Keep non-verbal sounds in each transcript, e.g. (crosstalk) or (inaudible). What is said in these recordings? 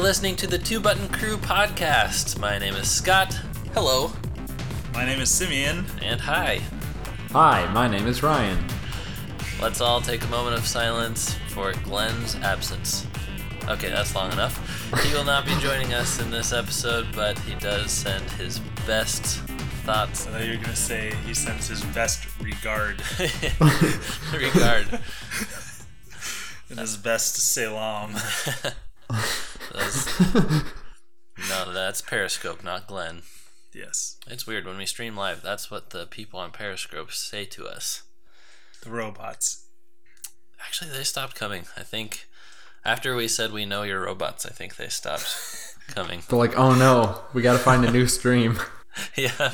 listening to the Two Button Crew podcast. My name is Scott. Hello. My name is Simeon. And hi. Hi, my name is Ryan. Let's all take a moment of silence for Glenn's absence. Okay, that's long enough. He will not be joining us in this episode, but he does send his best thoughts. I thought you were going to say he sends his best regard. (laughs) regard. (laughs) and his best salam. (laughs) That's, (laughs) no, that's Periscope, not Glenn. Yes. It's weird when we stream live. That's what the people on Periscope say to us. The robots. Actually, they stopped coming. I think after we said we know you're robots, I think they stopped (laughs) coming. They're like, oh no, we got to find a new stream. (laughs) yeah.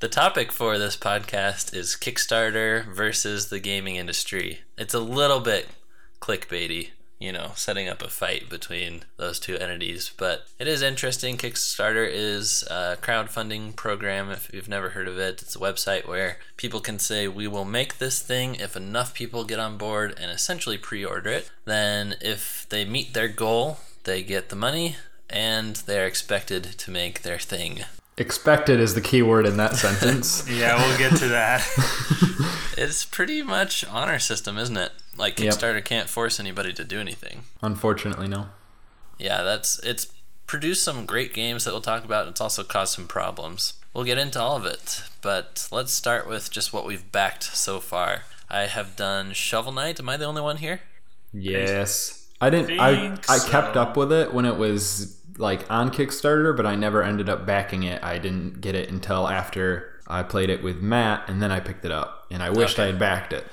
the topic for this podcast is Kickstarter versus the gaming industry. It's a little bit clickbaity you know, setting up a fight between those two entities. But it is interesting. Kickstarter is a crowdfunding program. If you've never heard of it, it's a website where people can say, We will make this thing if enough people get on board and essentially pre order it. Then, if they meet their goal, they get the money and they're expected to make their thing. Expected is the key word in that sentence. (laughs) yeah, we'll get to that. (laughs) it's pretty much honor system, isn't it? Like Kickstarter yep. can't force anybody to do anything. Unfortunately, no. Yeah, that's it's produced some great games that we'll talk about. It's also caused some problems. We'll get into all of it, but let's start with just what we've backed so far. I have done Shovel Knight. Am I the only one here? Yes. I didn't I I kept up with it when it was like on Kickstarter, but I never ended up backing it. I didn't get it until after I played it with Matt and then I picked it up and I wished okay. I had backed it.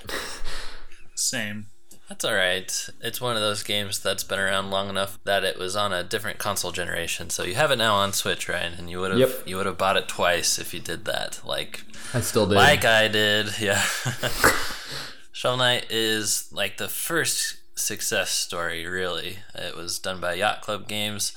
Same. That's all right. It's one of those games that's been around long enough that it was on a different console generation. So you have it now on Switch, right? And you would have yep. you would have bought it twice if you did that. Like I still did. Like I did. (laughs) Yeah. Shovel Knight is like the first success story, really. It was done by Yacht Club Games.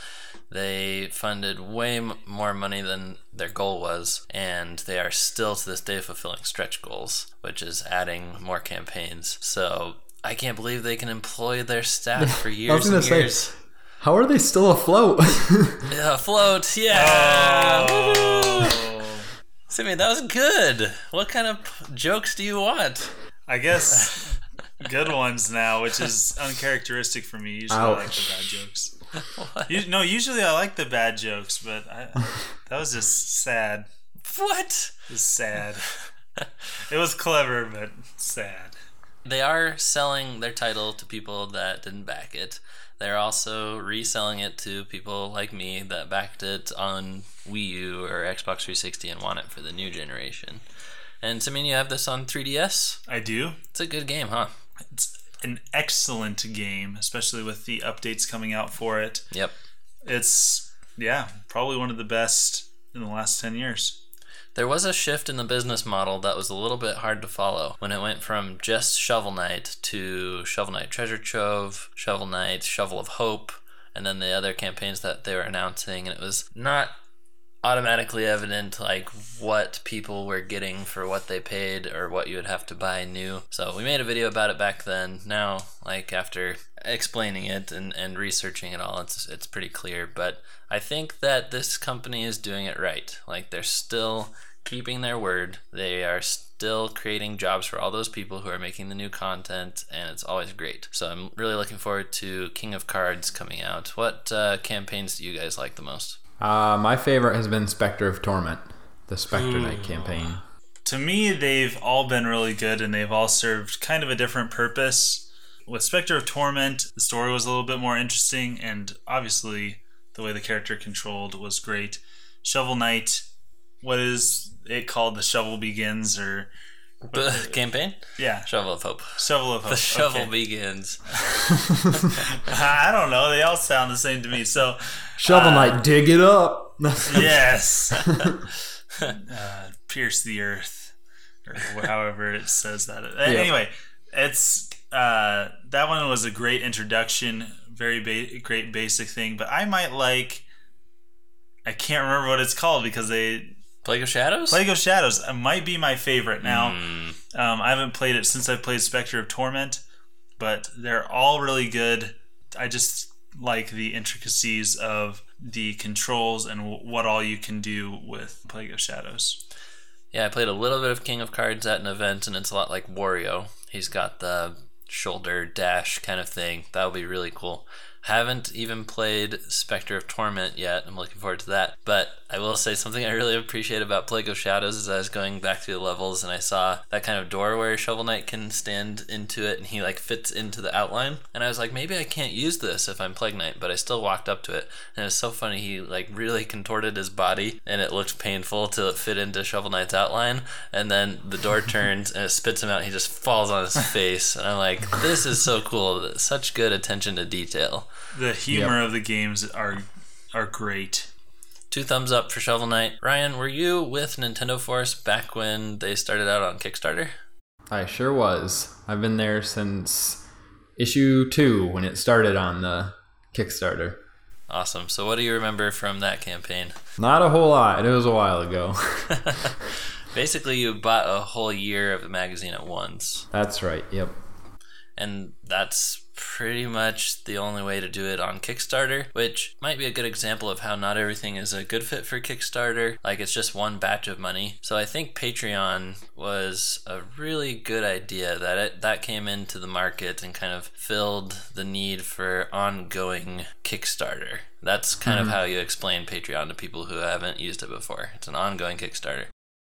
They funded way m- more money than their goal was, and they are still to this day fulfilling stretch goals, which is adding more campaigns. So I can't believe they can employ their staff (laughs) for years and years. Say, how are they still afloat? (laughs) yeah, afloat, yeah. Oh. Simeon, that was good. What kind of jokes do you want? I guess (laughs) good ones now, which is uncharacteristic for me. Usually Ouch. I like the bad jokes. (laughs) You, no, usually I like the bad jokes, but I, that was just sad. What? Was sad. it was clever, but sad. They are selling their title to people that didn't back it. They're also reselling it to people like me that backed it on Wii U or Xbox 360 and want it for the new generation. And Simeon, you have this on 3DS? I do. It's a good game, huh? It's an excellent game, especially with the updates coming out for it. Yep. It's yeah, probably one of the best in the last 10 years. There was a shift in the business model that was a little bit hard to follow when it went from just Shovel Knight to Shovel Knight Treasure Trove, Shovel Knight, Shovel of Hope, and then the other campaigns that they were announcing. And it was not automatically evident like what people were getting for what they paid or what you would have to buy new. So we made a video about it back then. Now, like after explaining it and, and researching it all, it's it's pretty clear. But I think that this company is doing it right. Like they're still keeping their word. They are still creating jobs for all those people who are making the new content, and it's always great. So I'm really looking forward to King of Cards coming out. What uh, campaigns do you guys like the most? Uh, my favorite has been Spectre of Torment, the Spectre Ooh. Knight campaign. To me, they've all been really good and they've all served kind of a different purpose. With Spectre of Torment, the story was a little bit more interesting, and obviously, the way the character controlled was great. Shovel Knight, what is it called? The Shovel Begins, or (laughs) campaign? Yeah. Shovel of Hope. Shovel of (laughs) Hope. The shovel okay. begins. (laughs) I don't know. They all sound the same to me. So Shovel uh, dig it up. yes. uh, pierce the earth, or however it says that. Anyway, it's uh, that one was a great introduction. Very ba- great basic thing, but I might like. I can't remember what it's called because they Plague of Shadows? Plague of Shadows might be my favorite now. Mm. Um, I haven't played it since I played Spectre of Torment, but they're all really good. I just like the intricacies of the controls and w- what all you can do with Plague of Shadows. Yeah, I played a little bit of King of Cards at an event, and it's a lot like Wario. He's got the shoulder dash kind of thing. That would be really cool. Haven't even played Spectre of Torment yet. I'm looking forward to that. But I will say something I really appreciate about Plague of Shadows is I was going back through the levels and I saw that kind of door where Shovel Knight can stand into it and he like fits into the outline. And I was like, maybe I can't use this if I'm Plague Knight, but I still walked up to it. And it was so funny. He like really contorted his body and it looked painful till it fit into Shovel Knight's outline. And then the door (laughs) turns and it spits him out. And he just falls on his (laughs) face. And I'm like, this is so cool. Such good attention to detail. The humor yep. of the games are are great. Two thumbs up for Shovel Knight. Ryan, were you with Nintendo Force back when they started out on Kickstarter? I sure was. I've been there since issue two when it started on the Kickstarter. Awesome. So, what do you remember from that campaign? Not a whole lot. It was a while ago. (laughs) (laughs) Basically, you bought a whole year of the magazine at once. That's right. Yep. And that's pretty much the only way to do it on Kickstarter, which might be a good example of how not everything is a good fit for Kickstarter. Like it's just one batch of money. So I think Patreon was a really good idea that it that came into the market and kind of filled the need for ongoing Kickstarter. That's kind mm-hmm. of how you explain Patreon to people who haven't used it before. It's an ongoing Kickstarter.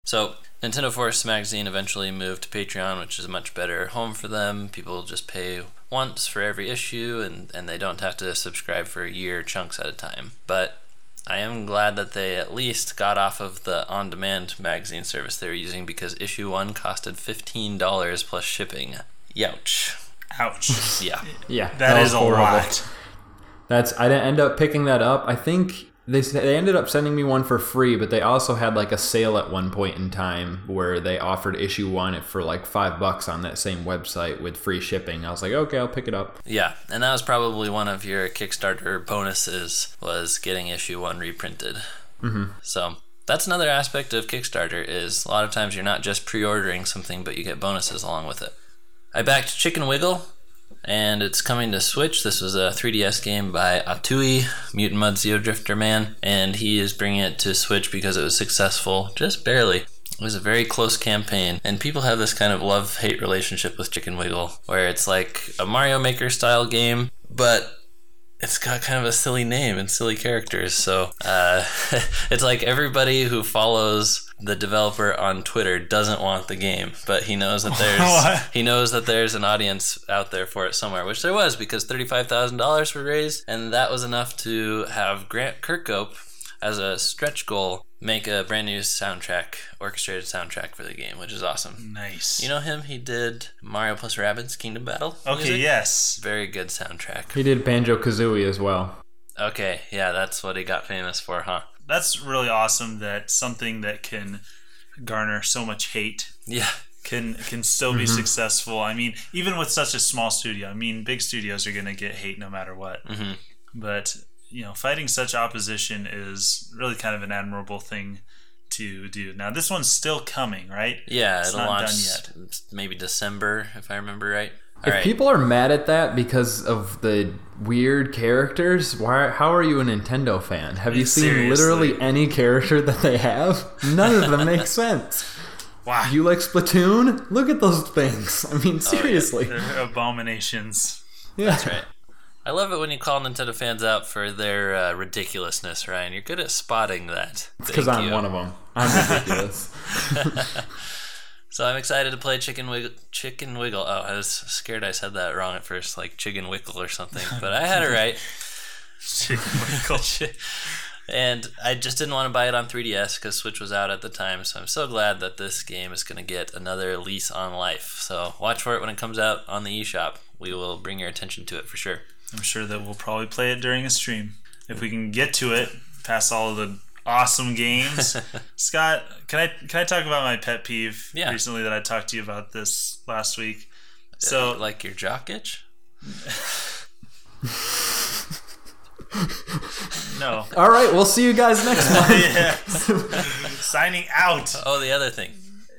So Nintendo Force magazine eventually moved to Patreon, which is a much better home for them. People just pay once for every issue and, and they don't have to subscribe for a year chunks at a time. But I am glad that they at least got off of the on demand magazine service they were using because issue one costed $15 plus shipping. Youch. Ouch. Yeah. Yeah. that, that is a lot. That's I didn't end up picking that up. I think they they ended up sending me one for free, but they also had like a sale at one point in time where they offered issue one for like five bucks on that same website with free shipping. I was like, okay, I'll pick it up. Yeah, and that was probably one of your Kickstarter bonuses was getting issue one reprinted. Mm-hmm. So that's another aspect of Kickstarter is a lot of times you're not just pre-ordering something, but you get bonuses along with it. I backed Chicken Wiggle and it's coming to Switch. This was a 3DS game by Atooi, Mutant Mudds Xeodrifter Man, and he is bringing it to Switch because it was successful, just barely. It was a very close campaign, and people have this kind of love hate relationship with Chicken Wiggle, where it's like a Mario Maker style game, but it's got kind of a silly name and silly characters. So uh, (laughs) it's like everybody who follows the developer on Twitter doesn't want the game, but he knows that there's (laughs) he knows that there's an audience out there for it somewhere, which there was because thirty five thousand dollars were raised, and that was enough to have Grant Kirkhope as a stretch goal make a brand new soundtrack, orchestrated soundtrack for the game, which is awesome. Nice. You know him? He did Mario plus Rabbids Kingdom Battle. Okay, music? yes. Very good soundtrack. He did Banjo Kazooie as well. Okay, yeah, that's what he got famous for, huh? That's really awesome that something that can garner so much hate. Yeah. Can can still be mm-hmm. successful. I mean, even with such a small studio. I mean, big studios are going to get hate no matter what. Mm-hmm. But you know, fighting such opposition is really kind of an admirable thing to do. Now, this one's still coming, right? Yeah, it's it'll launch maybe December, if I remember right. All if right. people are mad at that because of the weird characters, why? How are you a Nintendo fan? Have you seen Seriously. literally any character that they have? None of them make (laughs) sense. Wow. You like Splatoon? Look at those things. I mean, seriously. Oh, yeah. They're abominations. Yeah. That's right. I love it when you call Nintendo fans out for their uh, ridiculousness, Ryan. You're good at spotting that. because I'm one of them. (laughs) I'm ridiculous. (laughs) so I'm excited to play Chicken Wiggle. Chicken Wiggle. Oh, I was scared I said that wrong at first, like Chicken Wickle or something, but I had it right. (laughs) Chicken Wiggle. and I just didn't want to buy it on 3DS because Switch was out at the time. So I'm so glad that this game is going to get another lease on life. So watch for it when it comes out on the eShop. We will bring your attention to it for sure. I'm sure that we'll probably play it during a stream if we can get to it past all of the awesome games. (laughs) Scott, can I can I talk about my pet peeve yeah. recently that I talked to you about this last week? So uh, like your jock itch? (laughs) no. All right, we'll see you guys next (laughs) month. yeah. Signing out. Oh, the other thing.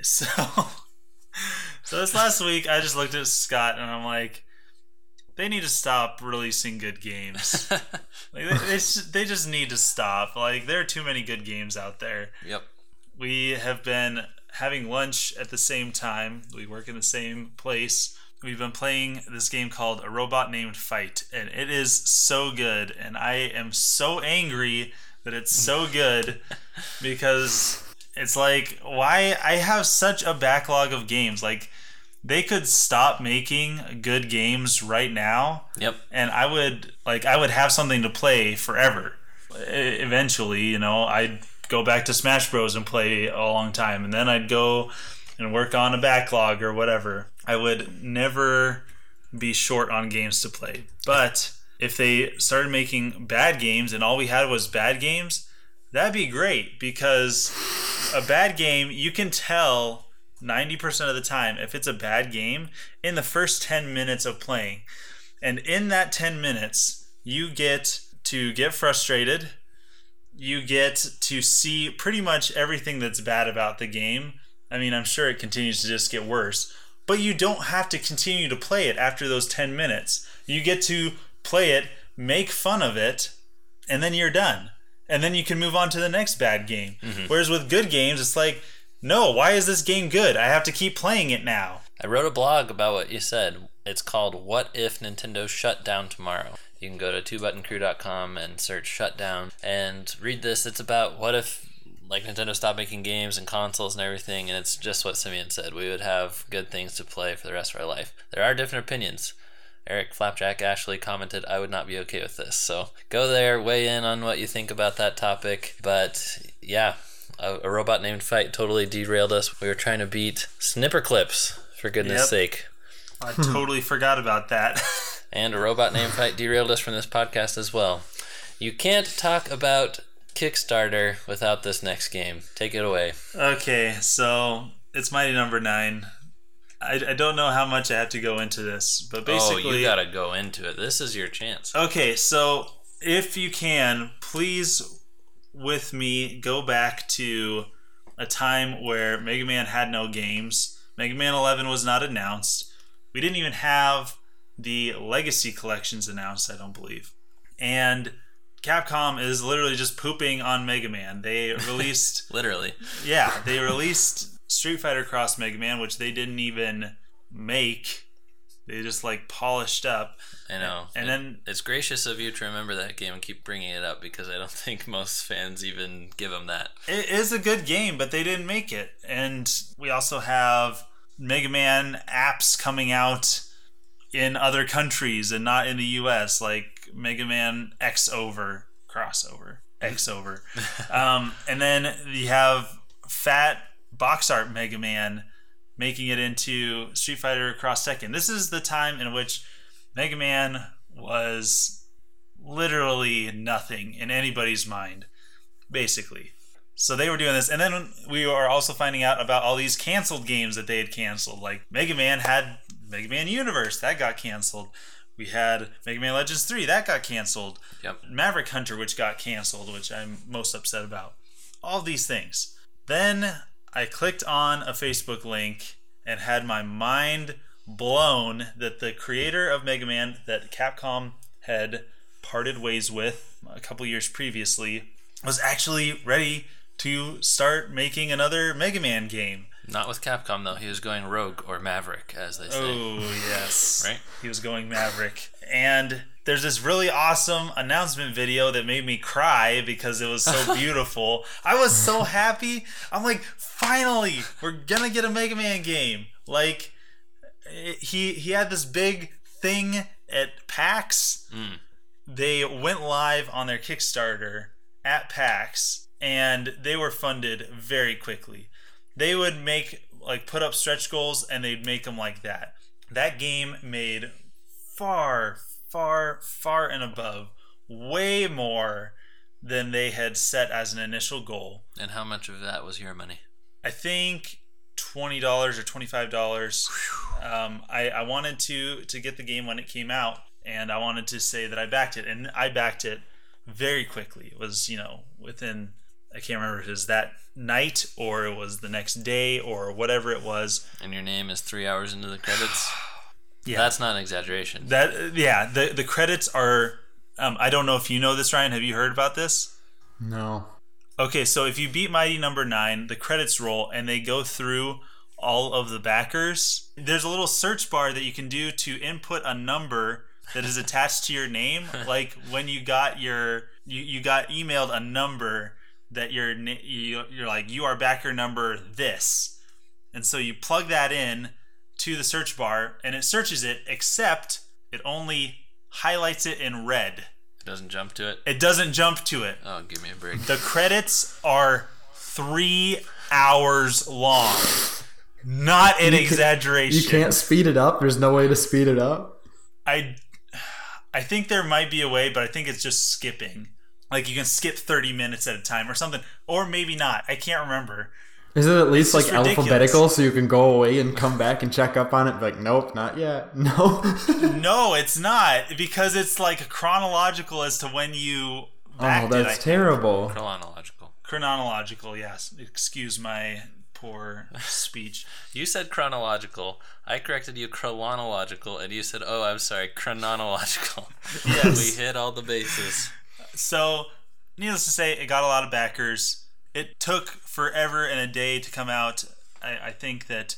So So this last week I just looked at Scott and I'm like they need to stop releasing good games. (laughs) like they, they, they just need to stop. Like there are too many good games out there. Yep. We have been having lunch at the same time. We work in the same place. We've been playing this game called A Robot Named Fight, and it is so good. And I am so angry that it's so (laughs) good because it's like, why? I have such a backlog of games. Like, they could stop making good games right now. Yep. And I would like I would have something to play forever. Eventually, you know, I'd go back to Smash Bros and play a long time and then I'd go and work on a backlog or whatever. I would never be short on games to play. But if they started making bad games and all we had was bad games, that'd be great because a bad game you can tell 90% of the time, if it's a bad game, in the first 10 minutes of playing. And in that 10 minutes, you get to get frustrated. You get to see pretty much everything that's bad about the game. I mean, I'm sure it continues to just get worse, but you don't have to continue to play it after those 10 minutes. You get to play it, make fun of it, and then you're done. And then you can move on to the next bad game. Mm-hmm. Whereas with good games, it's like, no, why is this game good? I have to keep playing it now. I wrote a blog about what you said. It's called What If Nintendo Shut Down Tomorrow. You can go to twobuttoncrew.com and search shutdown and read this. It's about what if like Nintendo stopped making games and consoles and everything, and it's just what Simeon said. We would have good things to play for the rest of our life. There are different opinions. Eric Flapjack Ashley commented, I would not be okay with this. So go there, weigh in on what you think about that topic. But yeah, a, a, robot named Fight totally derailed us. We were trying to beat Snipperclips, for goodness yep. sake. I totally forgot about that. (laughs) and a robot named Fight derailed us from this podcast as well. You can't talk about Kickstarter without this next game. Take it away. Okay, so it's Mighty Number Nine. I, I don't know how much I have to go into this, but basically, oh, you gotta go into it. This is your chance. Okay, so if you can, please with me go back to a time where Mega Man had no games. Mega Man 11 was not announced. We didn't even have the Legacy collections announced, I don't believe. And Capcom is literally just pooping on Mega Man. They (laughs) released literally. Yeah, they released Street Fighter Cross Mega Man, which they didn't even make. They just like polished up. I know. And it, then it's gracious of you to remember that game and keep bringing it up because I don't (laughs) think most fans even give them that. It is a good game, but they didn't make it. And we also have Mega Man apps coming out in other countries and not in the US, like Mega Man X Over crossover. X (laughs) Over. um, and then you have Fat Box Art Mega Man making it into Street Fighter Cross Tekken. This is the time in which Mega Man was literally nothing in anybody's mind, basically. So they were doing this, and then we are also finding out about all these canceled games that they had canceled. Like Mega Man had Mega Man Universe that got canceled. We had Mega Man Legends 3 that got canceled. Yep. Maverick Hunter which got canceled, which I'm most upset about. All these things. Then I clicked on a Facebook link and had my mind blown that the creator of Mega Man that Capcom had parted ways with a couple years previously was actually ready to start making another Mega Man game. Not with Capcom though. He was going Rogue or Maverick, as they say. Oh yes, (laughs) right. He was going Maverick, and there's this really awesome announcement video that made me cry because it was so (laughs) beautiful. I was so happy. I'm like, finally, we're gonna get a Mega Man game. Like he he had this big thing at PAX. Mm. They went live on their Kickstarter at PAX, and they were funded very quickly. They would make like put up stretch goals, and they'd make them like that. That game made far, far, far and above, way more than they had set as an initial goal. And how much of that was your money? I think twenty dollars or twenty five dollars. Um, I, I wanted to to get the game when it came out, and I wanted to say that I backed it, and I backed it very quickly. It was you know within I can't remember if it was that night or it was the next day or whatever it was. And your name is three hours into the credits. (sighs) Yeah, that's not an exaggeration. That yeah, the the credits are. Um, I don't know if you know this, Ryan. Have you heard about this? No. Okay, so if you beat Mighty Number no. Nine, the credits roll and they go through all of the backers. There's a little search bar that you can do to input a number that is attached to your name. (laughs) like when you got your you, you got emailed a number that you're you, you're like you are backer number this, and so you plug that in to the search bar and it searches it, except it only highlights it in red. It doesn't jump to it. It doesn't jump to it. Oh, give me a break. The credits are three hours long. Not an you exaggeration. you can't speed it up. There's no way to speed it up. I, I think there might be a way, but I think it's just skipping. Like you can skip 30 minutes at a time or something, or maybe not. I can't remember. Is it at least it's like alphabetical so you can go away and come back and check up on it? Like, nope, not yet. (laughs) No. no, it's not because it's like chronological as to when you. Oh, that's it, terrible. Chronological. Chronological, yes. Excuse my poor speech. you said chronological. I corrected you chronological, and you said, "Oh, I'm sorry, chronological." (laughs) Yes, we hit all the bases. So, needless to say, it got a lot of backers. It took forever and a day to come out. I, I think that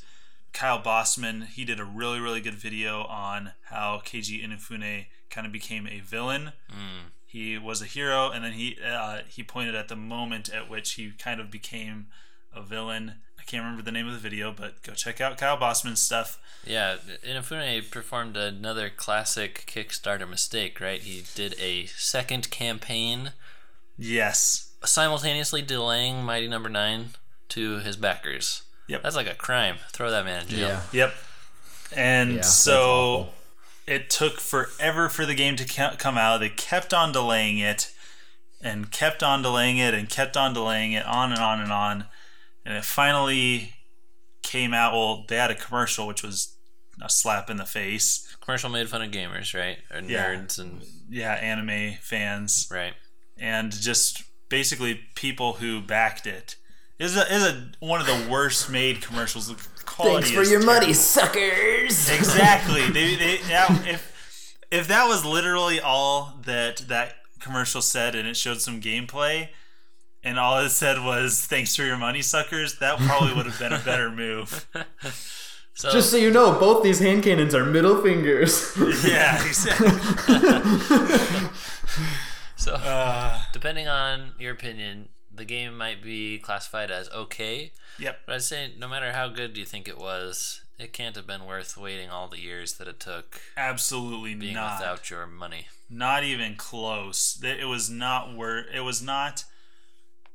Kyle Bosman he did a really really good video on how Keiji Inafune kind of became a villain. Mm. He was a hero, and then he uh, he pointed at the moment at which he kind of became a villain. I can't remember the name of the video, but go check out Kyle Bosman's stuff. Yeah, Inafune performed another classic Kickstarter mistake, right? He did a second campaign. Yes. Simultaneously delaying Mighty Number no. Nine to his backers. Yep. That's like a crime. Throw that man in jail. Yeah. Yep. And yeah, so it took forever for the game to come out. They kept on delaying it and kept on delaying it and kept on delaying it on and on and on and it finally came out. Well, they had a commercial which was a slap in the face. Commercial made fun of gamers, right? Or nerds yeah. and yeah, anime fans, right? And just basically people who backed it. Is a is a one of the worst made commercials. The quality Thanks for your terrible. money, suckers. Exactly. (laughs) they, they, now, if if that was literally all that that commercial said, and it showed some gameplay, and all it said was "Thanks for your money, suckers," that probably would have been a better move. (laughs) So, Just so you know, both these hand cannons are middle fingers. (laughs) yeah, exactly. So, uh, (laughs) depending on your opinion, the game might be classified as okay. Yep. But I'd say no matter how good you think it was, it can't have been worth waiting all the years that it took. Absolutely being not. without your money. Not even close. It was not worth. It was not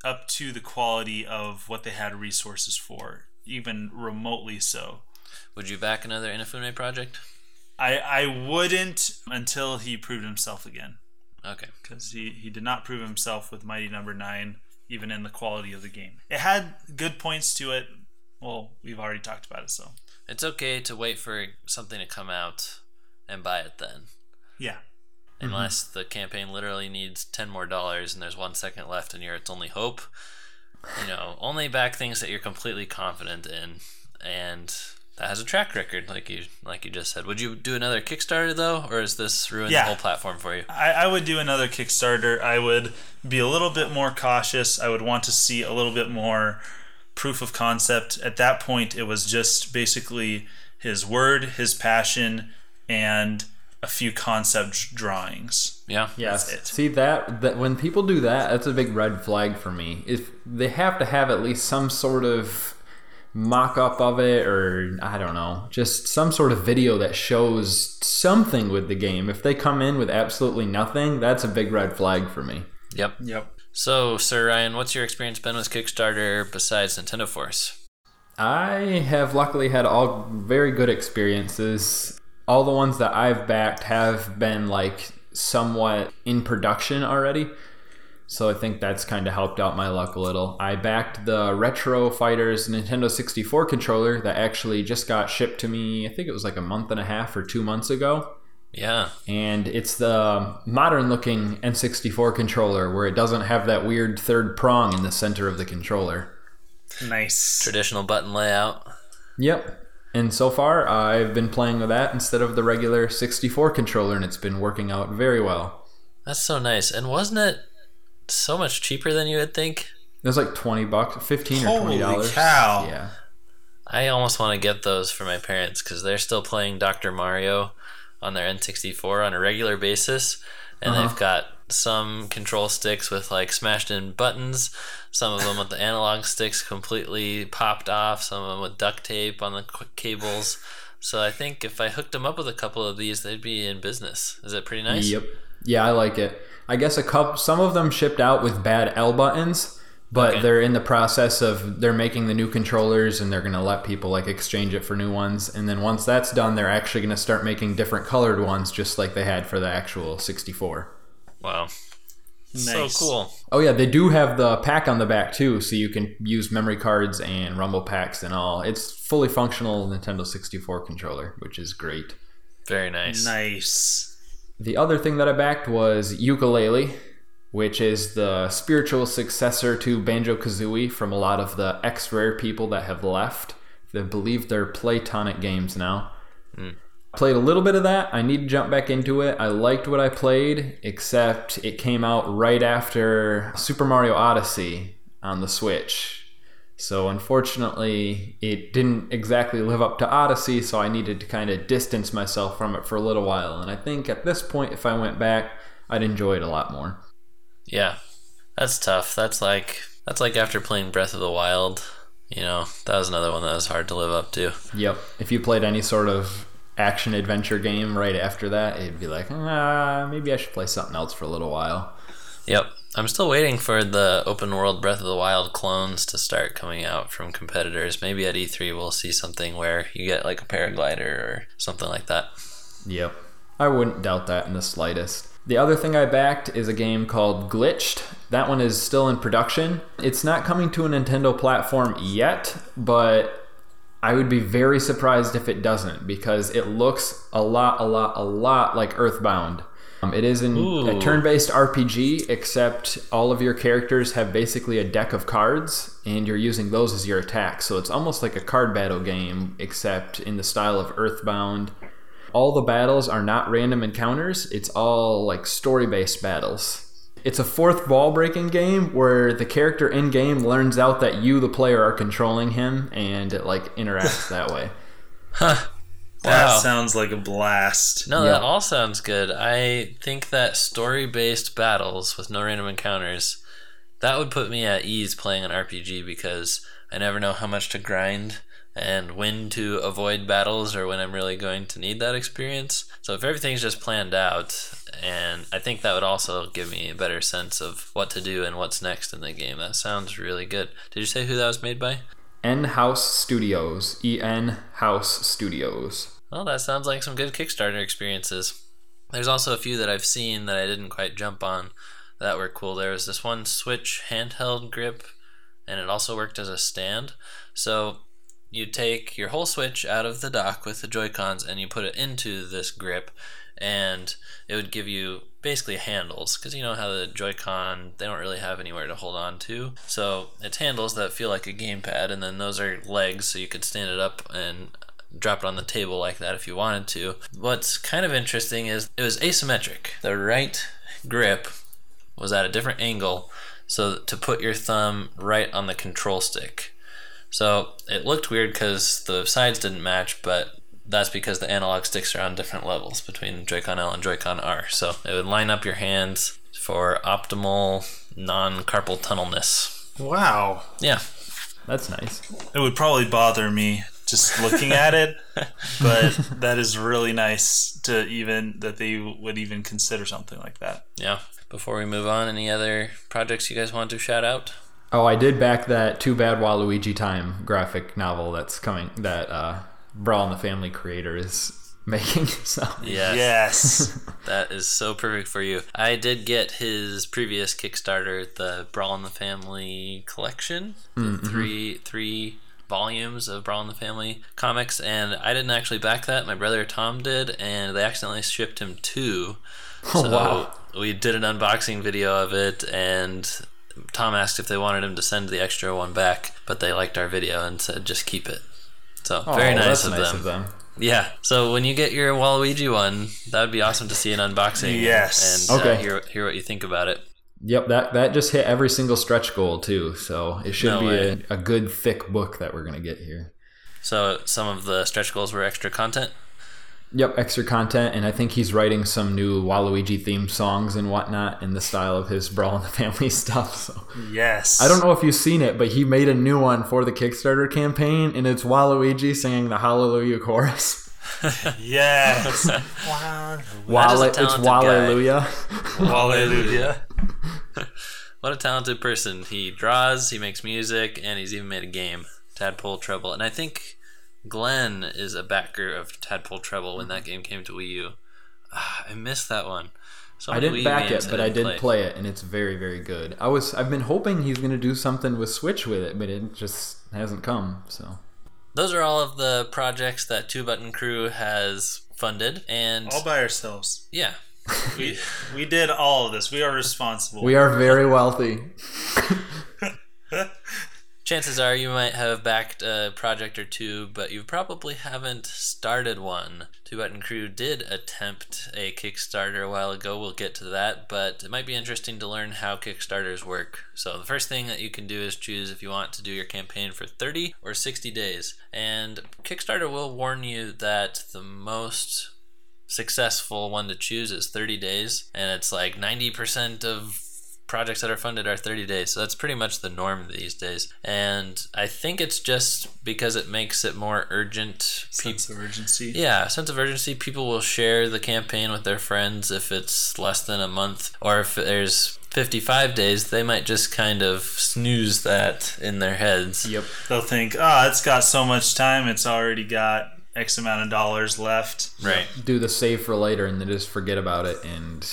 up to the quality of what they had resources for, even remotely so. Would you back another Inafune project? I I wouldn't until he proved himself again. Okay. Because he, he did not prove himself with Mighty Number no. Nine, even in the quality of the game. It had good points to it. Well, we've already talked about it, so it's okay to wait for something to come out and buy it then. Yeah unless mm-hmm. the campaign literally needs 10 more dollars and there's one second left and you're its only hope you know only back things that you're completely confident in and that has a track record like you like you just said would you do another kickstarter though or is this ruin yeah. the whole platform for you I, I would do another kickstarter i would be a little bit more cautious i would want to see a little bit more proof of concept at that point it was just basically his word his passion and a few concept drawings. Yeah, yeah. See that that when people do that, that's a big red flag for me. If they have to have at least some sort of mock up of it, or I don't know, just some sort of video that shows something with the game. If they come in with absolutely nothing, that's a big red flag for me. Yep. Yep. So, Sir Ryan, what's your experience been with Kickstarter besides Nintendo Force? I have luckily had all very good experiences all the ones that I've backed have been like somewhat in production already. So I think that's kind of helped out my luck a little. I backed the Retro Fighters Nintendo 64 controller that actually just got shipped to me, I think it was like a month and a half or two months ago. Yeah. And it's the modern looking N64 controller where it doesn't have that weird third prong in the center of the controller. Nice. Traditional button layout. Yep. And so far, I've been playing with that instead of the regular 64 controller, and it's been working out very well. That's so nice. And wasn't it so much cheaper than you would think? It was like 20 bucks, 15 or 20 dollars. cow. Yeah. I almost want to get those for my parents because they're still playing Dr. Mario on their N64 on a regular basis. And Uh-huh. they've got some control sticks with like smashed in buttons, some of them with the analog sticks completely popped off, some of them with duct tape on the cables. So I think if I hooked them up with a couple of these, they'd be in business. Is it pretty nice? Yep. Yeah, I like it. I guess a couple some of them shipped out with bad L buttons, but Okay. they're in the process of they're making the new controllers and they're going to let people like exchange it for new ones and then once that's done they're actually going to start making different colored ones just like they had for the actual 64. Wow. Nice. So cool. Oh yeah, they do have the pack on the back too, so you can use memory cards and rumble packs and all. It's fully functional Nintendo 64 controller, which is great. Very nice. Nice. The other thing that I backed was Yooka-Laylee, which is the spiritual successor to Banjo Kazooie from a lot of the X Rare people that have left. I believe they're Playtonic games now. Hmm. Played a little bit of that. I need to jump back into it. I liked what I played, except it came out right after Super Mario Odyssey on the Switch. So unfortunately, it didn't exactly live up to Odyssey, so I needed to kind of distance myself from it for a little while. And I think at this point, if I went back, I'd enjoy it a lot more. Yeah, that's tough. That's like that's like after playing Breath of the Wild. You know, that was another one that was hard to live up to. Yep. If you played any sort of action adventure game right after that, it'd be like, ah, maybe I should play something else for a little while. Yep. I'm still waiting for the open world Breath of the Wild clones to start coming out from competitors. Maybe at E3 we'll see something where you get like a paraglider or something like that. Yep. I wouldn't doubt that in the slightest. The other thing I backed is a game called Glitched. That one is still in production. It's not coming to a Nintendo platform yet, but I would be very surprised if it doesn't because it looks a lot, a lot, a lot like Earthbound. Um, it is an, a turn based RPG, except all of your characters have basically a deck of cards, and you're using those as your attacks. So it's almost like a card battle game, except in the style of Earthbound. All the battles are not random encounters. It's all like story based battles. It's a fourth ball breaking game where the character in game learns out that you the player are controlling him and it like interacts that way That Wow. sounds like a blast. No, Yeah. that all sounds good. I think that story based battles with no random encounters, that would put me at ease playing an RPG because I never know how much to grind and when to avoid battles or when I'm really going to need that experience. So if everything's just planned out, and I think that would also give me a better sense of what to do and what's next in the game. That sounds really good. Did you say who that was made by? N house studios en house studios Well, that sounds like some good Kickstarter experiences. There's also a few that I've seen that I didn't quite jump on that were cool. There was this one Switch handheld grip, and it also worked as a stand. So you take your whole Switch out of the dock with the Joy-Cons and you put it into this grip, and it would give you basically handles because you know how the Joy-Con they don't really have anywhere to hold on to. So it's handles that feel like a gamepad, and then those are legs, so you could stand it up and drop it on the table like that if you wanted to. What's kind of interesting is it was asymmetric. The right grip was at a different angle, so to put your thumb right on the control stick. So it looked weird because the sides didn't match, but that's because the analog sticks are on different levels between Joy-Con L and Joy-Con R. So it would line up your hands for optimal non-carpal tunnelness. Wow. Yeah, that's nice It would probably bother me just looking at it, (laughs) but that is really nice to even that they would even consider something like that. yeah. Before we move on, any other projects you guys want to shout out? oh i did back that too bad waluigi time graphic novel that's coming that uh brawl in the family creator is (laughs) making so Yes. Yes. (laughs) That is so perfect for you. I did get his previous Kickstarter, the Brawl in the Family collection, the mm-hmm. three three volumes of Brawl in the Family comics, and I didn't actually back that. My brother Tom did, and they accidentally shipped him two. (laughs) Oh, so wow. we did an unboxing video of it, and Tom asked if they wanted him to send the extra one back, but they liked our video and said just keep it. So very Oh, nice, that's of, nice them. of them. Yeah. So when you get your Waluigi one, that would be awesome to see an unboxing. Yes. And uh, hear hear what you think about it. Yep, that that just hit every single stretch goal too. So it should No be a, a good thick book that we're gonna get here. So some of the stretch goals were extra content. Yep, extra content, and I think he's writing some new Waluigi themed songs and whatnot in the style of his Brawl in the (laughs) Family stuff. So Yes. I don't know if you've seen it, but he made a new one for the Kickstarter campaign, and it's Waluigi singing the Hallelujah chorus. (laughs) Yes. wow. Wale, it's talented guy. Hallelujah. (laughs) Hallelujah. What a talented person. He draws, he makes music, and he's even made a game, Tadpole Trouble. And I think Glenn is a backer of Tadpole Trouble when that game came to Wii U. Ah, I missed that one. So I didn't Wii back it, but I didn't did play it, and it's very, very good. I was, I've been hoping he's gonna do something with Switch with it, but it just hasn't come. So Those are all of the projects that Two Button Crew has funded, and All by ourselves. yeah, We we did all of this. We are responsible. we are very wealthy. (laughs) chances are you might have backed a project or two, but you probably haven't started one. Two Button Crew did attempt a Kickstarter a while ago. We'll get to that, but it might be interesting to learn how Kickstarters work. So, the first thing that you can do is choose if you want to do your campaign for 30 or 60 days. And Kickstarter will warn you that the most successful one to choose is 30 days, and it's like 90% of projects that are funded are 30 days. So that's pretty much the norm these days. And I think it's just because it makes it more urgent. Peop- sense of urgency. yeah, sense of urgency. People will share the campaign with their friends if it's less than a month, or if there's 55 days, they might just kind of snooze that in their heads. Yep. They'll think, oh, it's got so much time. It's already got X amount of dollars left. Right. Do the save for later, and then just forget about it. And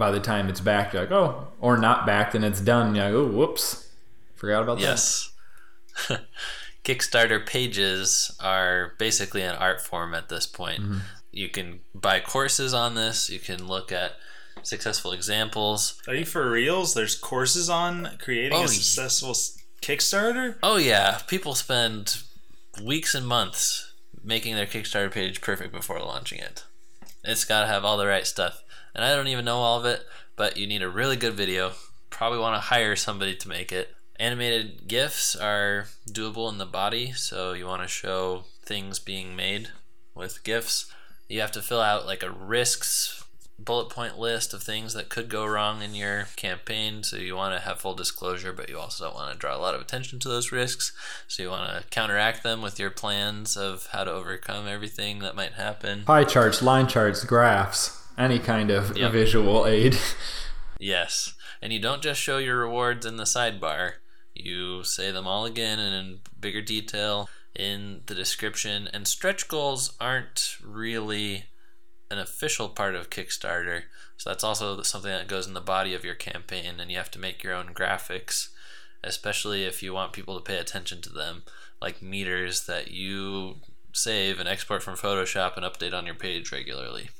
by the time it's back, you're like, oh, or not back, and it's done. You're like, oh, whoops, forgot about that. Yes. (laughs) Kickstarter pages are basically an art form at this point. Mm-hmm. You can buy courses on this, you can look at successful examples. Are you for reals? There's courses on creating Oh, a successful s- Kickstarter. Oh, yeah, people spend weeks and months making their Kickstarter page perfect before launching it. It's got to have all the right stuff. And I don't even know all of it, but you need a really good video. Probably want to hire somebody to make it. Animated GIFs are doable in the body, so you want to show things being made with GIFs. You have to fill out like a risks bullet point list of things that could go wrong in your campaign. So you want to have full disclosure, but you also don't want to draw a lot of attention to those risks. So you want to counteract them with your plans of how to overcome everything that might happen. Pie charts, line charts, graphs, any kind of Yep. visual aid. (laughs) Yes. And you don't just show your rewards in the sidebar. You say them all again and in bigger detail in the description. And stretch goals aren't really an official part of Kickstarter. So that's also something that goes in the body of your campaign, and you have to make your own graphics, especially if you want people to pay attention to them, like meters that you save and export from Photoshop and update on your page regularly.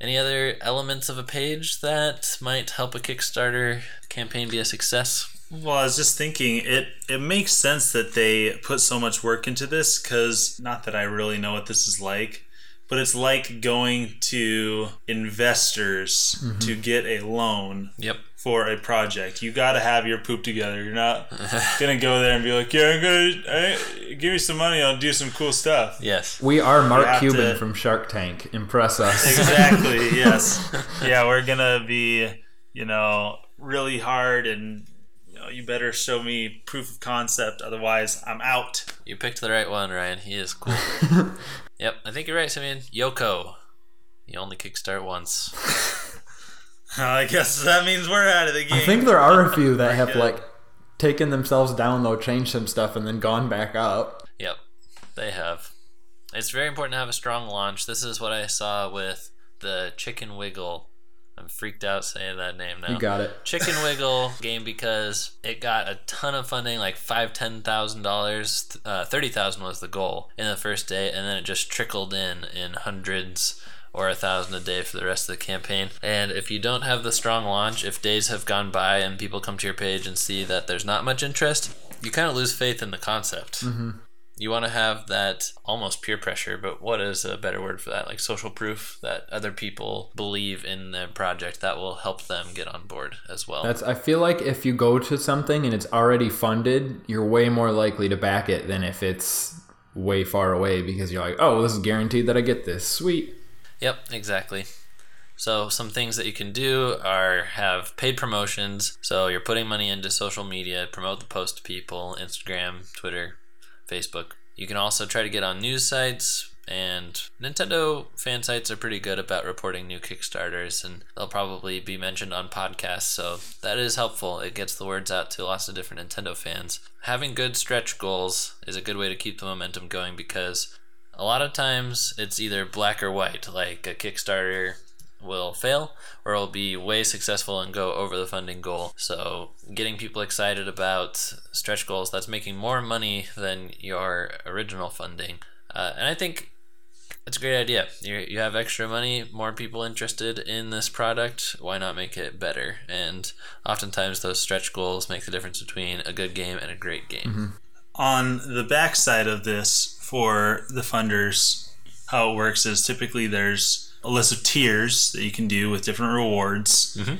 Any other elements of a page that might help a Kickstarter campaign be a success? Well, I was just thinking it it makes sense that they put so much work into this cuz not that I really know what this is like, but it's like going to investors mm-hmm. to get a loan Yep. for a project. You got to have your poop together. You're not (laughs) going to go there and be like, "Yeah, I'm going to give me some money, I'll do some cool stuff." Yes. We are Mark Cuban to- from Shark Tank. Impress us. Exactly. yes. (laughs) Yeah, we're going to be, you know, really hard and you, you better show me proof of concept otherwise I'm out. You picked the right one, Ryan. He is cool. (laughs) yep, I think you're right, Simeon. Yoko. You only kickstart once. (laughs) I guess that means we're out of the game. I think there are a few that have good. like taken themselves down though, changed some stuff, and then gone back up. Yep, they have. It's very important to have a strong launch. This is what I saw with the Chicken Wiggle. I'm freaked out saying that name now. You got it. Chicken Wiggle (laughs) game because it got a ton of funding, like five, ten thousand dollars. Uh, Thirty thousand was the goal in the first day, and then it just trickled in in hundreds or a thousand a day for the rest of the campaign. And if you don't have the strong launch, if days have gone by and people come to your page and see that there's not much interest, you kind of lose faith in the concept. You want to have that almost peer pressure, but what is a better word for that? Like social proof that other people believe in the project that will help them get on board as well. That's I feel like if you go to something and it's already funded, you're way more likely to back it than if it's way far away because you're like, "Oh, this is guaranteed that I get this." Sweet. Yep, exactly. So some things that you can do are have paid promotions. So you're putting money into social media, promote the post to people, Instagram, Twitter, Facebook. You can also try to get on news sites, and Nintendo fan sites are pretty good about reporting new Kickstarters, and they'll probably be mentioned on podcasts, so that is helpful. It gets the words out to lots of different Nintendo fans. Having good stretch goals is a good way to keep the momentum going because a lot of times it's either black or white, like a Kickstarter will fail or it'll be way successful and go over the funding goal. So, getting people excited about stretch goals that's making more money than your original funding. Uh, and I think it's a great idea. you you have extra money, more people interested in this product. Why not make it better? And oftentimes, those stretch goals make the difference between a good game and a great game. Mm-hmm. On the backside of this, for the funders, how it works is typically there's a list of tiers that you can do with different rewards. Mm-hmm.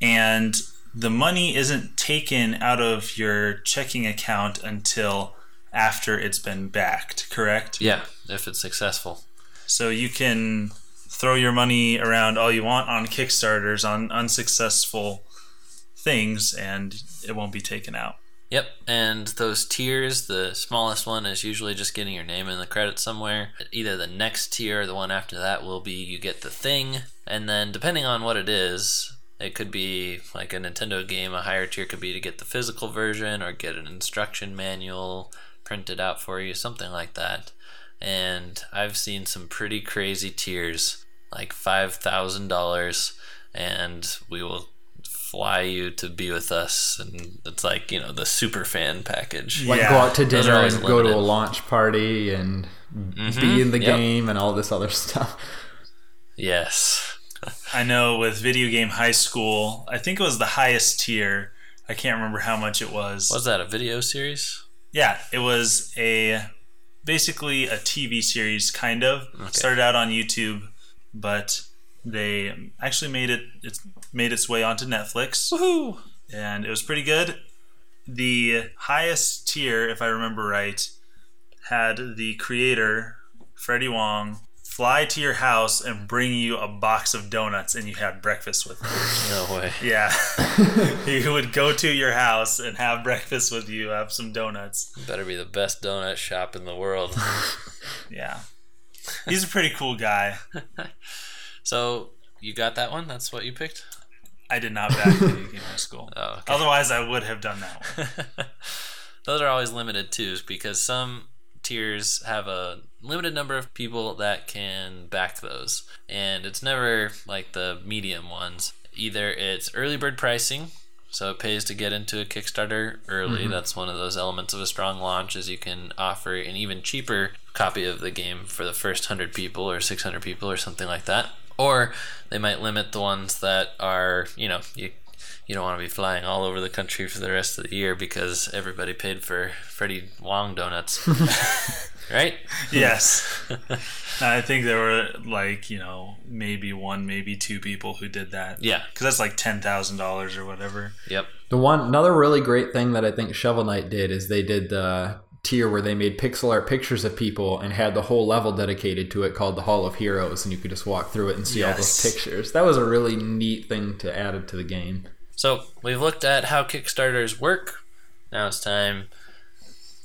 And the money isn't taken out of your checking account until after it's been backed, correct? Yeah, if it's successful. So you can throw your money around all you want on Kickstarters on unsuccessful things and it won't be taken out. Yep, and those tiers, the smallest one is usually just getting your name in the credits somewhere. Either the next tier or the one after that will be you get the thing, and then depending on what it is, it could be like a Nintendo game, a higher tier could be to get the physical version or get an instruction manual printed out for you, something like that. And I've seen some pretty crazy tiers, like $5,000, and we will fly you to be with us, and it's like you know the super fan package. Like yeah. go out to dinner and limited. go to a launch party and mm-hmm. be in the yep. game and all this other stuff. Yes. I know with Video Game High School, I think it was the highest tier. I can't remember how much it was. Was that a video series? Yeah, it was a basically a TV series, kind of. Okay. Started out on YouTube, but they actually made it. It's made its way onto Netflix. Woohoo! And it was pretty good. The highest tier, if I remember right, had the creator, Freddie Wong, fly to your house and bring you a box of donuts and you had breakfast with him. No way. Yeah. (laughs) (laughs) he would go to your house and have breakfast with you, have some donuts. Better be the best donut shop in the world. (laughs) yeah. He's a pretty cool guy. So you got that one? That's what you picked? I did not back Video Game High School. (laughs) Oh, okay. Otherwise, I would have done that one. (laughs) Those are always limited too, because some tiers have a limited number of people that can back those, and it's never like the medium ones. Either it's early bird pricing, so it pays to get into a Kickstarter early. Mm-hmm. That's one of those elements of a strong launch is you can offer an even cheaper copy of the game for the first 100 people or 600 people or something like that. Or they might limit the ones that are, you know, you you don't want to be flying all over the country for the rest of the year because everybody paid for Freddie Wong donuts. (laughs) right? Yes. (laughs) I think there were like, you know, maybe one, maybe two people who did that. Yeah. Because that's like $10,000 or whatever. Yep. The one, another really great thing that I think Shovel Knight did is they did the tier where they made pixel art pictures of people and had the whole level dedicated to it called the Hall of Heroes, and you could just walk through it and see yes. all those pictures. That was a really neat thing to add to the game. So we've looked at how Kickstarters work. Now it's time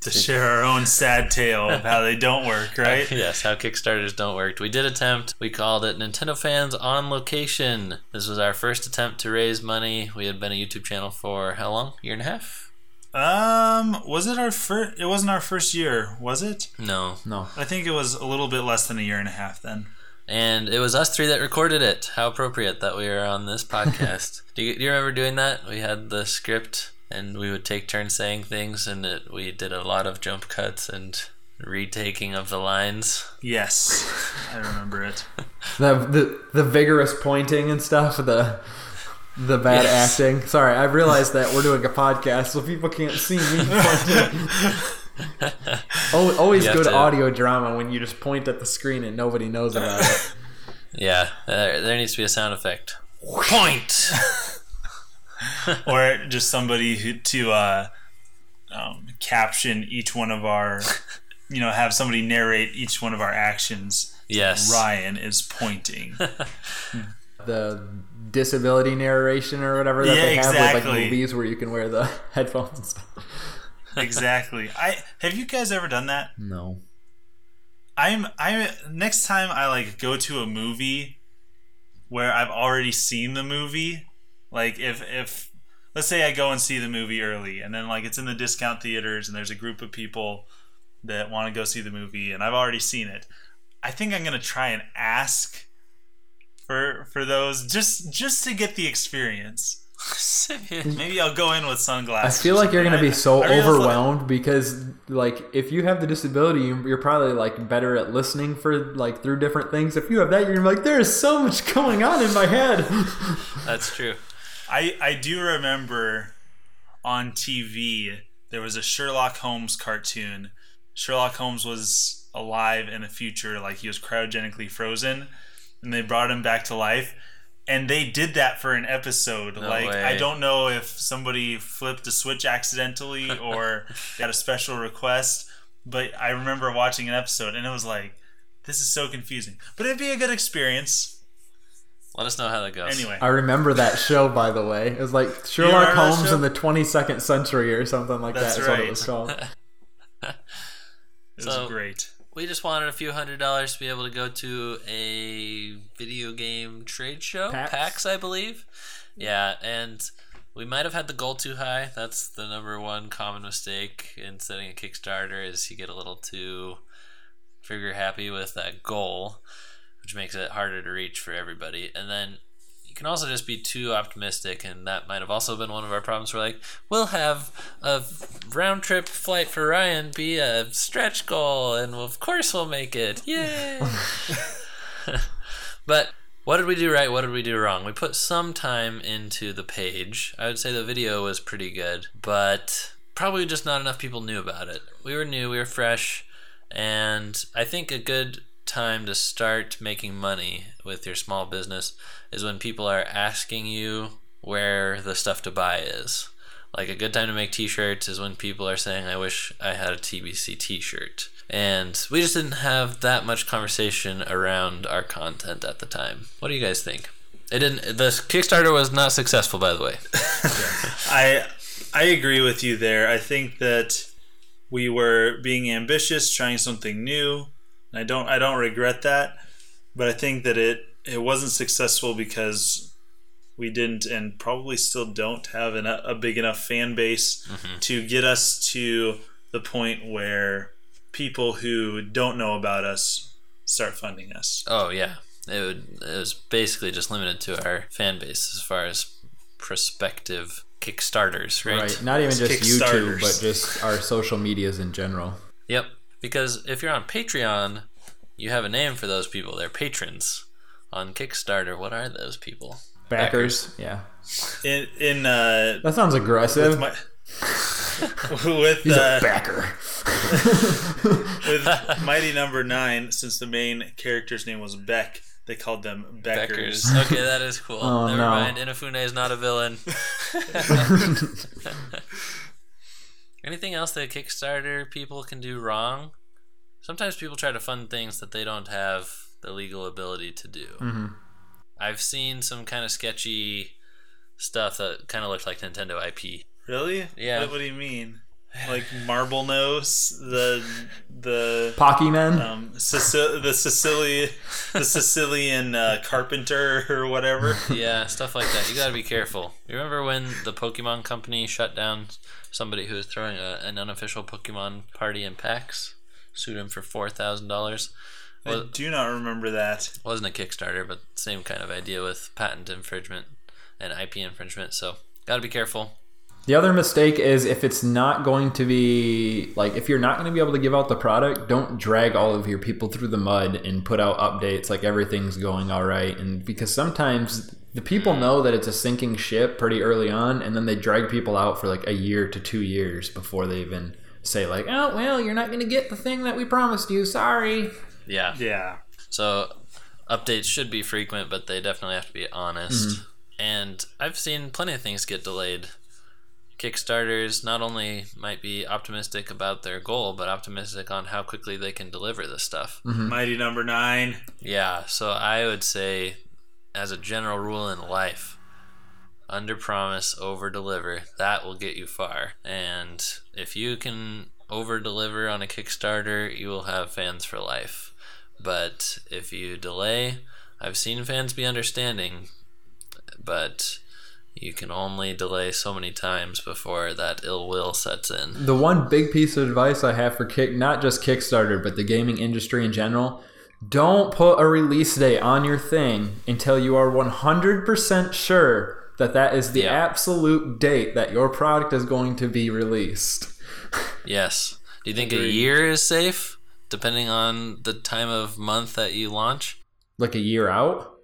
to share our own sad tale of how they don't work, (laughs) right? yes, how Kickstarters don't work. We did attempt. We called it Nintendo Fans on Location. This was our first attempt to raise money. We had been a YouTube channel for how long? Year and a half? Um, was it our first? It wasn't our first year, was it? No, no. I think it was a little bit less than a year and a half then. And it was us three that recorded it. How appropriate that we are on this podcast. (laughs) do, you, do you remember doing that? We had the script, and we would take turns saying things, and it, we did a lot of jump cuts and retaking of the lines. Yes, (laughs) I remember it. the, the the vigorous pointing and stuff. The the bad yes. acting. Sorry, I realized that we're doing a podcast, so people can't see me. (laughs) always good to- audio drama when you just point at the screen and nobody knows about it. (laughs) Yeah, there, there needs to be a sound effect. Point. or just somebody who to uh, um, caption each one of our, you know, have somebody narrate each one of our actions. Yes. Ryan is pointing. (laughs) The disability narration or whatever that Yeah, they have with like movies where you can wear the (laughs) headphones and stuff. exactly. I have you guys ever done that? No. I'm I next time I like go to a movie where I've already seen the movie, like if if let's say I go and see the movie early and then like it's in the discount theaters and there's a group of people that want to go see the movie and I've already seen it. I think I'm going to try and ask for for those just just to get the experience. (laughs) Maybe I'll go in with sunglasses. I feel like you're gonna be so I realize, like- overwhelmed because like if you have the disability, you- you're probably like better at listening for like through different things. If you have that, you're gonna be like, there is so much going on in my head. (laughs) That's true. I I do remember on TV there was a Sherlock Holmes cartoon. Sherlock Holmes was alive in the future, like he was cryogenically frozen, and they brought him back to life. And they did that for an episode. like I don't know if somebody flipped a switch accidentally (laughs) or got a special request, but I remember watching an episode and it was like, this is so confusing. But it'd be a good experience. Let us know how that goes. Anyway. I remember that show by the way. It was like Sherlock Holmes in the 22nd century or something like That's that. Is what right. it was called. (laughs) It was So- great. We just wanted a few hundred dollars to be able to go to a video game trade show, PAX? PAX, I believe. Yeah, and we might have had the goal too high. That's the number one common mistake in setting a Kickstarter is you get a little too trigger happy with that goal, which makes it harder to reach for everybody. And then can also just be too optimistic, and that might have also been one of our problems. We're like, we'll have a round trip flight for Ryan be a stretch goal, and of course we'll make it. Yay! (laughs) but what did we do right? What did we do wrong? We put some time into the page. I would say the video was pretty good, but probably just not enough people knew about it. We were new, we were fresh, and I think a good time to start making money with your small business is when people are asking you where the stuff to buy is. Like a good time to make t-shirts is when people are saying I wish I had a TBC t-shirt. And we just didn't have that much conversation around our content at the time. What do you guys think? It didn't the Kickstarter was not successful by the way. (laughs) I I agree with you there. I think that we were being ambitious, trying something new. And I don't I don't regret that, but I think that it it wasn't successful because we didn't and probably still don't have an, a big enough fan base mm-hmm. to get us to the point where people who don't know about us start funding us. Oh yeah. It would it was basically just limited to our fan base as far as prospective Kickstarters, right? Right. Not even just YouTube, but just our social medias in general. Yep. Because if you're on Patreon, you have a name for those people. They're patrons. On Kickstarter, what are those people? Backers. Yeah. In in uh That sounds aggressive. my (laughs) with He's uh, a backer. (laughs) with (laughs) Mighty Number Nine, since the main character's name was Beck, they called them Beckers. Beckers. Okay, that is cool. Oh, Never no. mind. Inafune is not a villain. Anything else that Kickstarter people can do wrong? Sometimes people try to fund things that they don't have the legal ability to do. Mm-hmm. I've seen some kind of sketchy stuff that kind of looked like Nintendo IP. Really? Yeah. What, what do you mean? Like Marble Nose, the the Pokemon. um Sicil- the Sicilian the Sicilian uh, carpenter or whatever. Yeah, stuff like that. You gotta be careful. You remember when the Pokemon Company shut down somebody who was throwing a, an unofficial Pokemon party in PAX? Sued him for four thousand dollars. I do not remember that. Wasn't a Kickstarter, but same kind of idea with patent infringement and IP infringement. So gotta be careful. The other mistake is if it's not going to be like if you're not going to be able to give out the product, don't drag all of your people through the mud and put out updates like everything's going all right. And because sometimes the people mm. know that it's a sinking ship pretty early on, and then they drag people out for like a year to two years before they even say like, "Oh, well, you're not going to get the thing that we promised you. Sorry." Yeah. Yeah. So updates should be frequent, but they definitely have to be honest. Mm-hmm. And I've seen plenty of things get delayed. Kickstarters not only might be optimistic about their goal, but optimistic on how quickly they can deliver this stuff. Mm-hmm. Mighty number nine. Yeah, so I would say, as a general rule in life, under promise, over deliver. That will get you far. And if you can over deliver on a Kickstarter, you will have fans for life. But if you delay, I've seen fans be understanding, but you can only delay so many times before that ill will sets in. The one big piece of advice I have for kick, not just Kickstarter, but the gaming industry in general, don't put a release date on your thing until you are 100% sure that that is the Yeah. absolute date that your product is going to be released. Yes. Do you think a year is safe, depending on the time of month that you launch? Like a year out?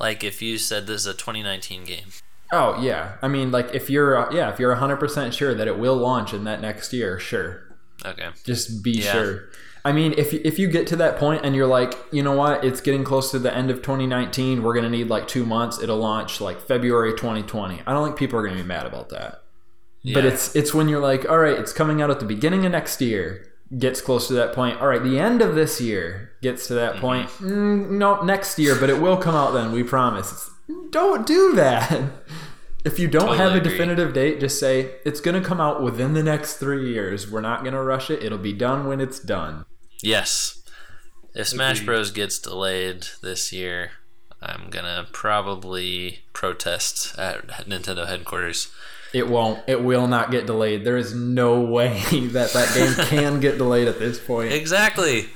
Like if you said this is a 2019 game. Oh, yeah. I mean, like if you're uh, yeah, if you're 100% sure that it will launch in that next year, sure. Okay. Just be Yeah. sure. I mean, if if you get to that point and you're like, you know what, it's getting close to the end of 2019, we're gonna need like two months. It'll launch like February 2020. I don't think people are gonna be mad about that. Yeah. But it's it's when you're like, all right, it's coming out at the beginning of next year. Gets close to that point. All right, the end of this year gets to that point. Mm, no, next year, but it will come out then. We promise. It's- don't do that. If you don't Totally have a agree. definitive date, just say it's going to come out within the next three years. We're not going to rush it. It'll be done when it's done. Yes. If Smash Agreed. Bros gets delayed this year, I'm gonna probably protest at Nintendo headquarters. It won't. It will not get delayed. There is no way (laughs) that that game can get delayed at this point. Exactly.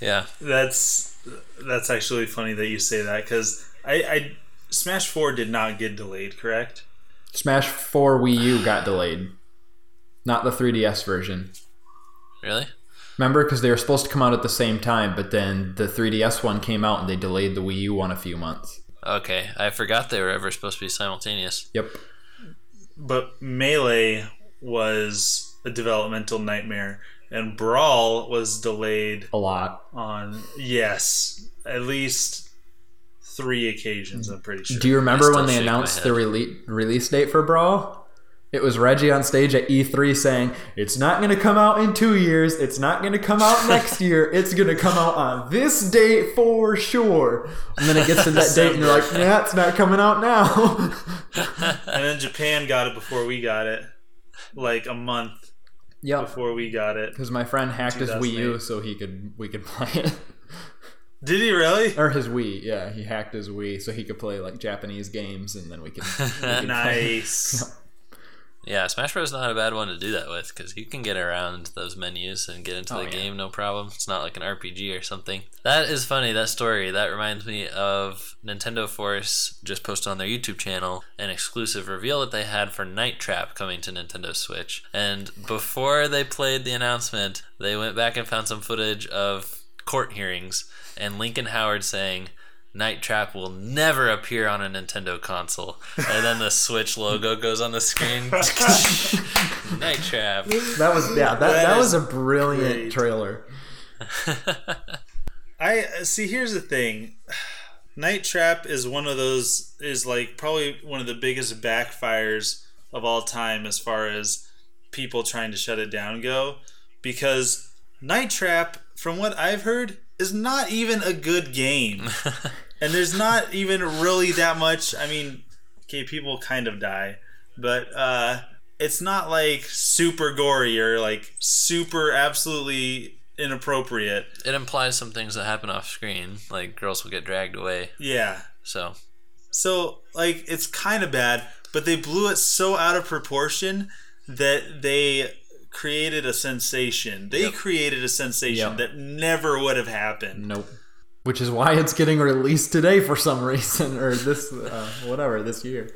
Yeah. That's that's actually funny that you say that because I, I Smash Four did not get delayed, correct? Smash 4 Wii U got delayed, not the 3DS version. Really? Remember, because they were supposed to come out at the same time, but then the 3DS one came out and they delayed the Wii U one a few months. Okay. I forgot they were ever supposed to be simultaneous. Yep. But Melee was a developmental nightmare, and Brawl was delayed A lot. on yes, at least three occasions. I'm pretty sure. Do you remember when they announced the rele- release date for Brawl? It was Reggie on stage at E3 saying, It's not going to come out in two years. It's not going to come out (laughs) next year. It's going to come out on this date for sure. And then it gets to that date and you're like, Yeah, it's not coming out now. (laughs) and then Japan got it before we got it, like a month yep. before we got it. Because my friend hacked his Wii U so he could we could play it. Did he really? or his Wii, yeah, he hacked his Wii so he could play like Japanese games and then we could. we could (laughs) play. Nice. (laughs) Yeah, Smash Bros. is not a bad one to do that with because you can get around those menus and get into Oh, the yeah. game no problem. It's not like an RPG or something. That is funny. That story that reminds me of Nintendo Force just posted on their YouTube channel an exclusive reveal that they had for Night Trap coming to Nintendo Switch. And before they played the announcement, they went back and found some footage of court hearings and Lincoln Howard saying. Night Trap will never appear on a Nintendo console. And then the Switch logo goes on the screen. (laughs) Night Trap. That was yeah, that, That that, was a brilliant great. trailer. (laughs) I see. Here's the thing. Night Trap is one of those is like probably one of the biggest backfires of all time as far as people trying to shut it down go because Night Trap from what I've heard is not even a good game. (laughs) and there's not even really that much, I mean, okay, people kind of die, but uh it's not like super gory or like super absolutely inappropriate. It implies some things that happen off screen, like girls will get dragged away. Yeah. So So, like, it's kind of bad, but they blew it so out of proportion that they created a sensation. They Yep. created a sensation Yep. that never would have happened. Nope. Which is why it's getting released today for some (laughs) reason, or this uh, whatever this year.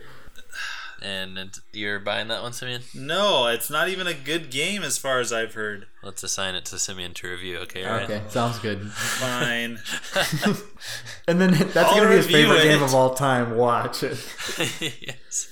and you're buying that one, Simeon? No, it's not even a good game as far as I've heard. Let's assign it to Simeon to review, okay? Right? Okay, sounds good. Fine. (laughs) And then that's I'll gonna be his review favorite game of all time. Watch it. (laughs) yes.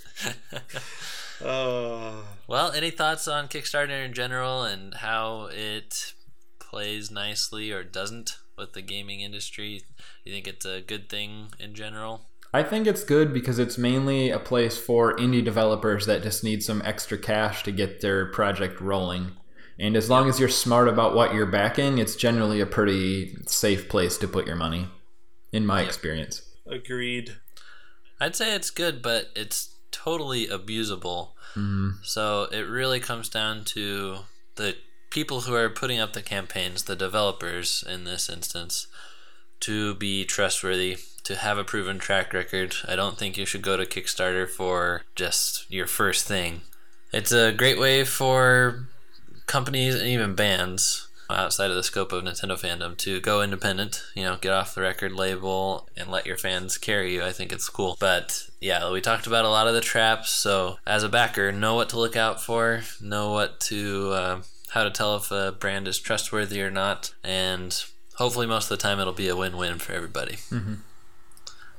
oh. Well, any thoughts on Kickstarter in general and how it plays nicely or doesn't with the gaming industry? You think it's a good thing in general? I think it's good because it's mainly a place for indie developers that just need some extra cash to get their project rolling. And as long as you're smart about what you're backing, it's generally a pretty safe place to put your money, in my yep. experience. Agreed. I'd say it's good, but it's totally abusable. Mm-hmm. So it really comes down to the people who are putting up the campaigns, the developers in this instance, to be trustworthy, to have a proven track record. I don't think you should go to Kickstarter for just your first thing. It's a great way for companies and even bands outside of the scope of Nintendo fandom to go independent, you know, get off the record label and let your fans carry you. I think it's cool. But yeah, we talked about a lot of the traps. So as a backer, know what to look out for, know what to, uh, how to tell if a brand is trustworthy or not. And hopefully, most of the time, it'll be a win win for everybody. Mm-hmm.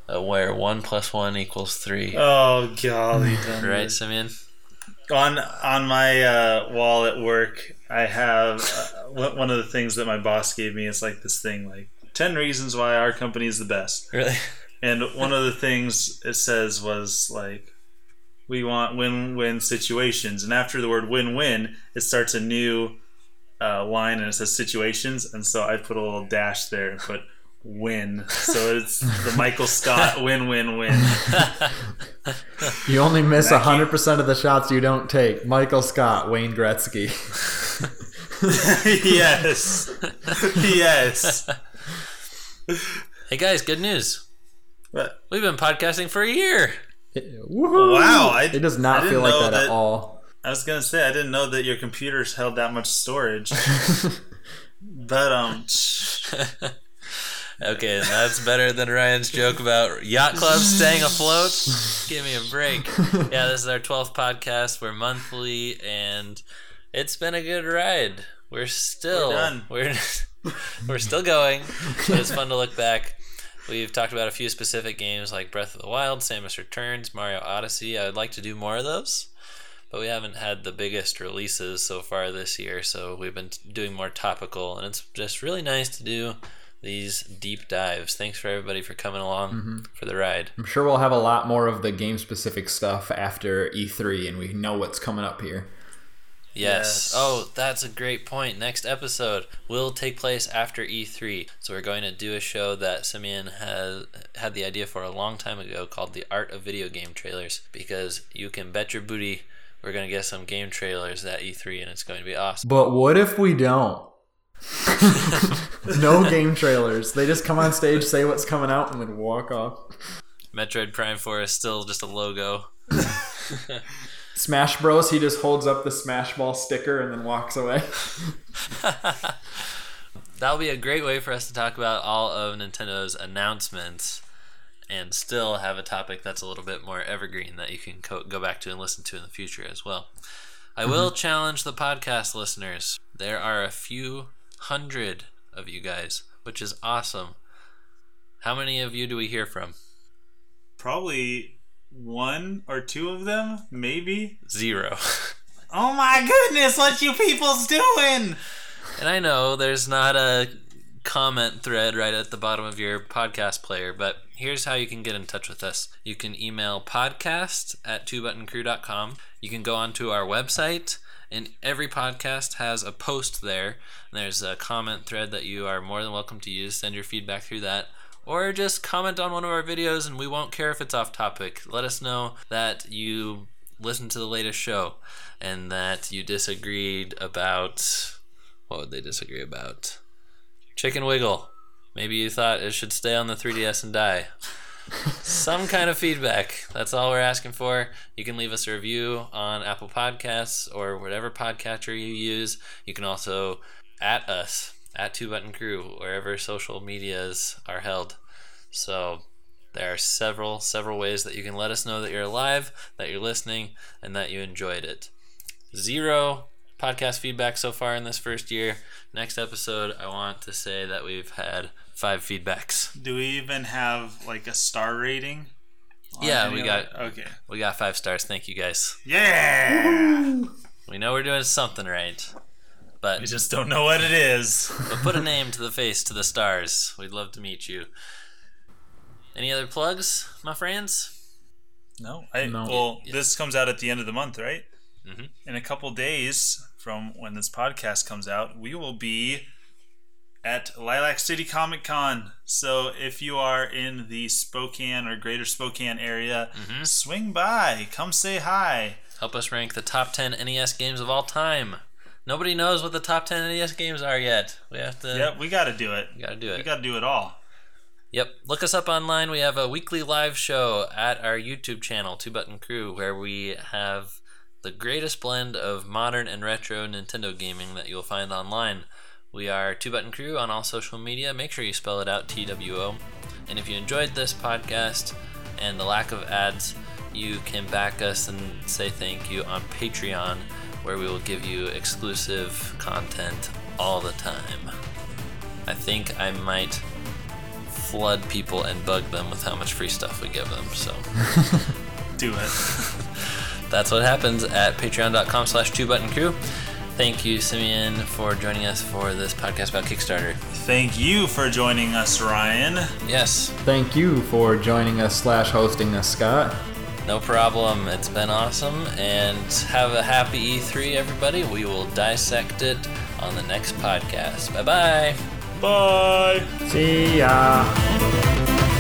Uh, where one plus one equals three. Oh golly, right, Simeon. On on my uh, wall at work, I have uh, one of the things that my boss gave me is like this thing like 10 reasons why our company is the best. Really? And one of the things it says was like we want win-win situations and after the word win-win it starts a new uh, line and it says situations and so I put a little dash there and put win. So it's the Michael Scott win win win. You only miss hundred percent of the shots you don't take. Michael Scott, Wayne Gretzky. (laughs) (laughs) yes. yes. Hey guys, good news. What? We've been podcasting for a year. wow, I, it does not feel like that, that, at all. I was gonna say I didn't know that your computers held that much storage. (laughs) but um (laughs) Okay, that's better than Ryan's joke about yacht clubs staying afloat. Give me a break. Yeah, this is our 12th podcast. We're monthly, and it's been a good ride. We're still we're we're, (laughs) we're still going, but it's fun to look back. We've talked about a few specific games like Breath of the Wild, Samus Returns, Mario Odyssey. I would like to do more of those, but we haven't had the biggest releases so far this year, so we've been doing more topical, and it's just really nice to do these deep dives. Thanks for everybody for coming along mm-hmm. for the ride. I'm sure we'll have a lot more of the game specific stuff after E3 and we know what's coming up here. Yes. yes. Oh, that's a great point. Next episode will take place after E3. So we're going to do a show that Simeon has had the idea for a long time ago called The Art of Video Game Trailers because you can bet your booty we're going to get some game trailers at E3 and it's going to be awesome. But what if we don't? (laughs) no game trailers. They just come on stage, say what's coming out, and then walk off. Metroid Prime 4 is still just a logo. (laughs) Smash Bros. He just holds up the Smash Ball sticker and then walks away. (laughs) That'll be a great way for us to talk about all of Nintendo's announcements and still have a topic that's a little bit more evergreen that you can co- go back to and listen to in the future as well. I mm-hmm. will challenge the podcast listeners. There are a few hundred of you guys, which is awesome. How many of you do we hear from? Probably one or two of them, maybe. Zero. oh my goodness, what you people's doing? And I know there's not a comment thread right at the bottom of your podcast player, but here's how you can get in touch with us. You can email podcast at twobuttoncrew.com. You can go onto our website and every podcast has a post there. there's a comment thread that you are more than welcome to use. Send your feedback through that. Or just comment on one of our videos and we won't care if it's off topic. Let us know that you listened to the latest show and that you disagreed about. What would they disagree about? Chicken Wiggle. Maybe you thought it should stay on the 3DS and die some kind of feedback. That's all we're asking for. You can leave us a review on Apple Podcasts or whatever podcatcher you use. You can also at us at Two Button Crew wherever social medias are held. So there are several several ways that you can let us know that you're alive, that you're listening, and that you enjoyed it. Zero podcast feedback so far in this first year. Next episode, I want to say that we've had five feedbacks. Do we even have like a star rating? Yeah, we got okay. we got five stars. Thank you guys. Yeah. We know we're doing something right, but We just don't know what it is. (laughs) but put a name to the face to the stars. We'd love to meet you. Any other plugs, my friends? No, I, No. well, Yeah. this comes out at the end of the month, right? Mhm. In a couple days from when this podcast comes out, we will be at Lilac City Comic Con. So if you are in the Spokane or Greater Spokane area, Mm-hmm. swing by, come say hi. Help us rank the top 10 NES games of all time. Nobody knows what the top 10 NES games are yet. We have to. Yep, we got to do it. We gotta do it. We got to do it all. Yep. Look us up online. We have a weekly live show at our YouTube channel, Two Button Crew, where we have the greatest blend of modern and retro Nintendo gaming that you'll find online. We are Two Button Crew on all social media. Make sure you spell it out T W O. And if you enjoyed this podcast and the lack of ads, you can back us and say thank you on Patreon, where we will give you exclusive content all the time. I think I might flood people and bug them with how much free stuff we give them. So (laughs) Do it. (laughs) that's what happens at patreon.com slash two button crew. Thank you, Simeon, for joining us for this podcast about Kickstarter. Thank you for joining us, Ryan. Yes, Thank you for joining us slash hosting us, Scott. No problem. It's been awesome. And have a happy E3, everybody. We will dissect it on the next podcast. Bye bye. Bye. See ya.